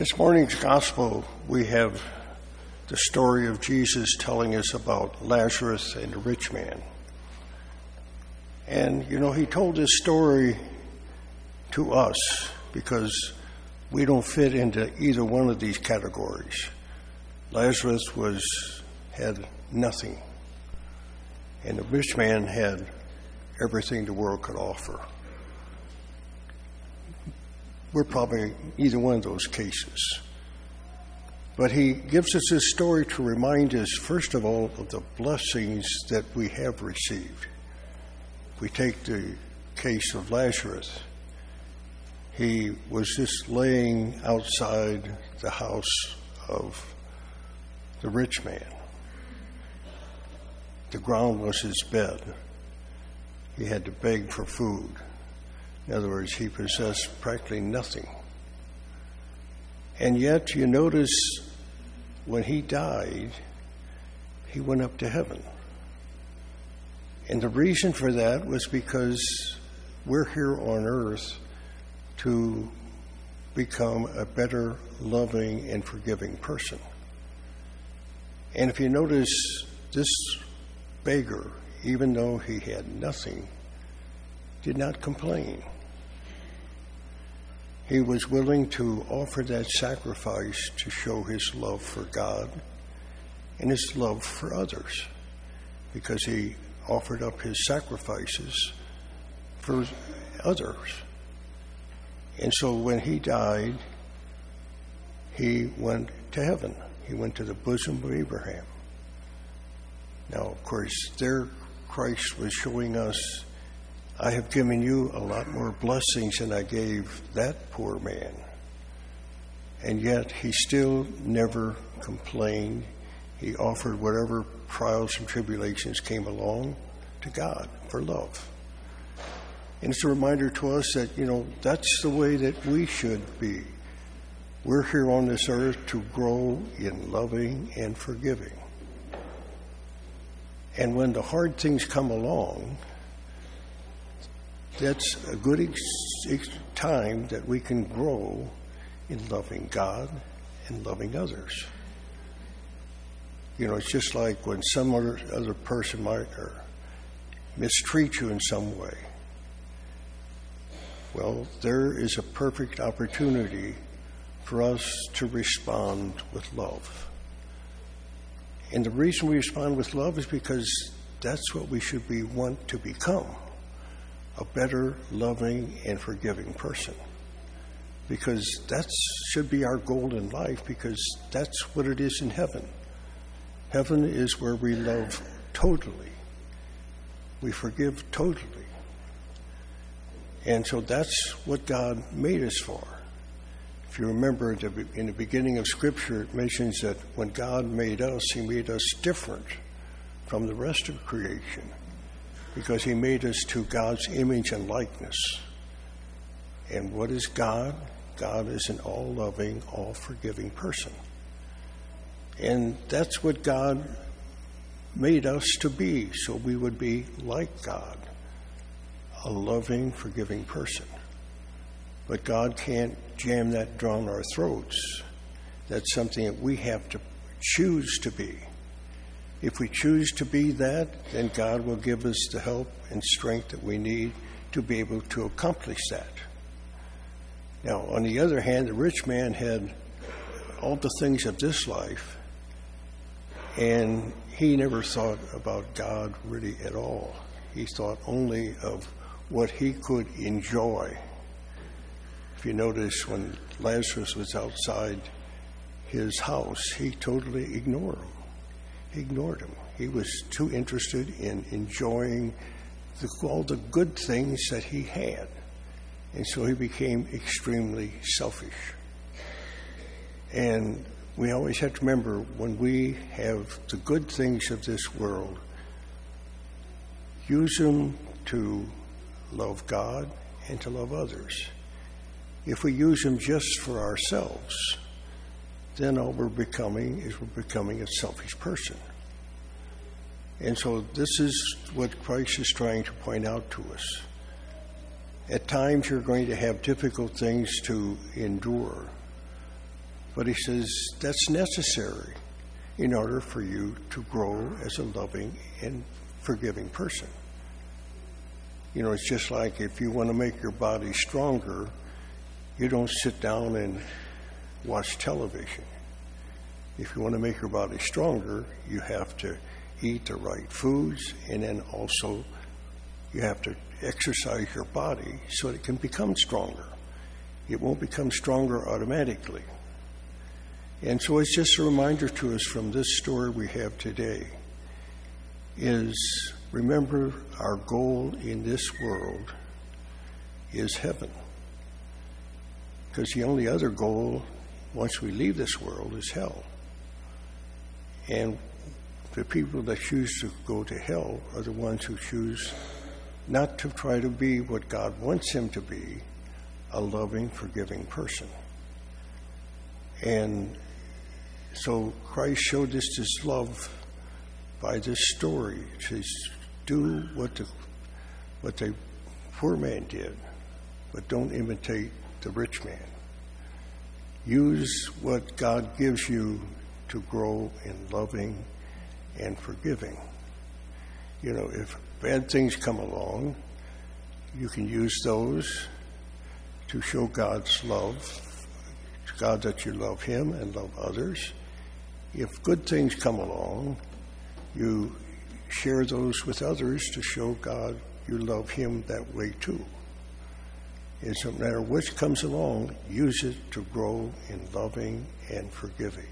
This morning's gospel, we have the story of Jesus telling us about Lazarus and the rich man. And, you know, he told this story to us because we don't fit into either one of these categories. Lazarus was, had nothing, and the rich man had everything the world could offer. We're probably either one of those cases. But he gives us this story to remind us, first of all, of the blessings that we have received. We take the case of Lazarus, he was just laying outside the house of the rich man. The ground was his bed. He had to beg for food. In other words, he possessed practically nothing. And yet, you notice when he died, he went up to heaven. And the reason for that was because we're here on earth to become a better, loving, and forgiving person. And if you notice, this beggar, even though he had nothing, did not complain. He was willing to offer that sacrifice to show his love for God and his love for others because he offered up his sacrifices for others. And so when he died, he went to heaven. He went to the bosom of Abraham. Now, of course, there Christ was showing us I have given you a lot more blessings than I gave that poor man. And yet he still never complained. He offered whatever trials and tribulations came along to God for love. And it's a reminder to us that, you know, that's the way that we should be. We're here on this earth to grow in loving and forgiving. And when the hard things come along, that's a good ex- time that we can grow in loving God and loving others. You know, it's just like when some other, other person might mistreat you in some way. Well, there is a perfect opportunity for us to respond with love. And the reason we respond with love is because that's what we should be want to become a better, loving, and forgiving person. Because that should be our goal in life, because that's what it is in heaven. Heaven is where we love totally, we forgive totally. And so that's what God made us for. If you remember in the beginning of Scripture, it mentions that when God made us, He made us different from the rest of creation because he made us to God's image and likeness. And what is God? God is an all loving, all forgiving person. And that's what God made us to be, so we would be like God, a loving, forgiving person. But God can't jam that down our throats. That's something that we have to choose to be. If we choose to be that, then God will give us the help and strength that we need to be able to accomplish that. Now, on the other hand, the rich man had all the things of this life, and he never thought about God really at all. He thought only of what he could enjoy. If you notice, when Lazarus was outside his house, he totally ignored him. He ignored him. He was too interested in enjoying the, all the good things that he had. And so he became extremely selfish. And we always have to remember when we have the good things of this world, use them to love God and to love others. If we use them just for ourselves, then all we're becoming is we're becoming a selfish person. And so this is what Christ is trying to point out to us. At times you're going to have difficult things to endure, But he says that's necessary in order for you to grow as a loving and forgiving person. You know, it's just like if you want to make your body stronger, you don't sit down and watch television. If you want to make your body stronger, you have to eat the right foods and then also you have to exercise your body so it can become stronger. It won't become stronger automatically. And so it's just a reminder to us from this story we have today is remember our goal in this world is heaven. Because the only other goal once we leave this world is hell. And the people that choose to go to hell are the ones who choose not to try to be what God wants him to be a loving, forgiving person. And so Christ showed us his love by this story. To do what the what the poor man did, but don't imitate the rich man. Use what God gives you to grow in loving and forgiving. You know, if bad things come along, you can use those to show God's love, God that you love Him and love others. If good things come along, you share those with others to show God you love Him that way too. It doesn't matter which comes along, use it to grow in loving and forgiving.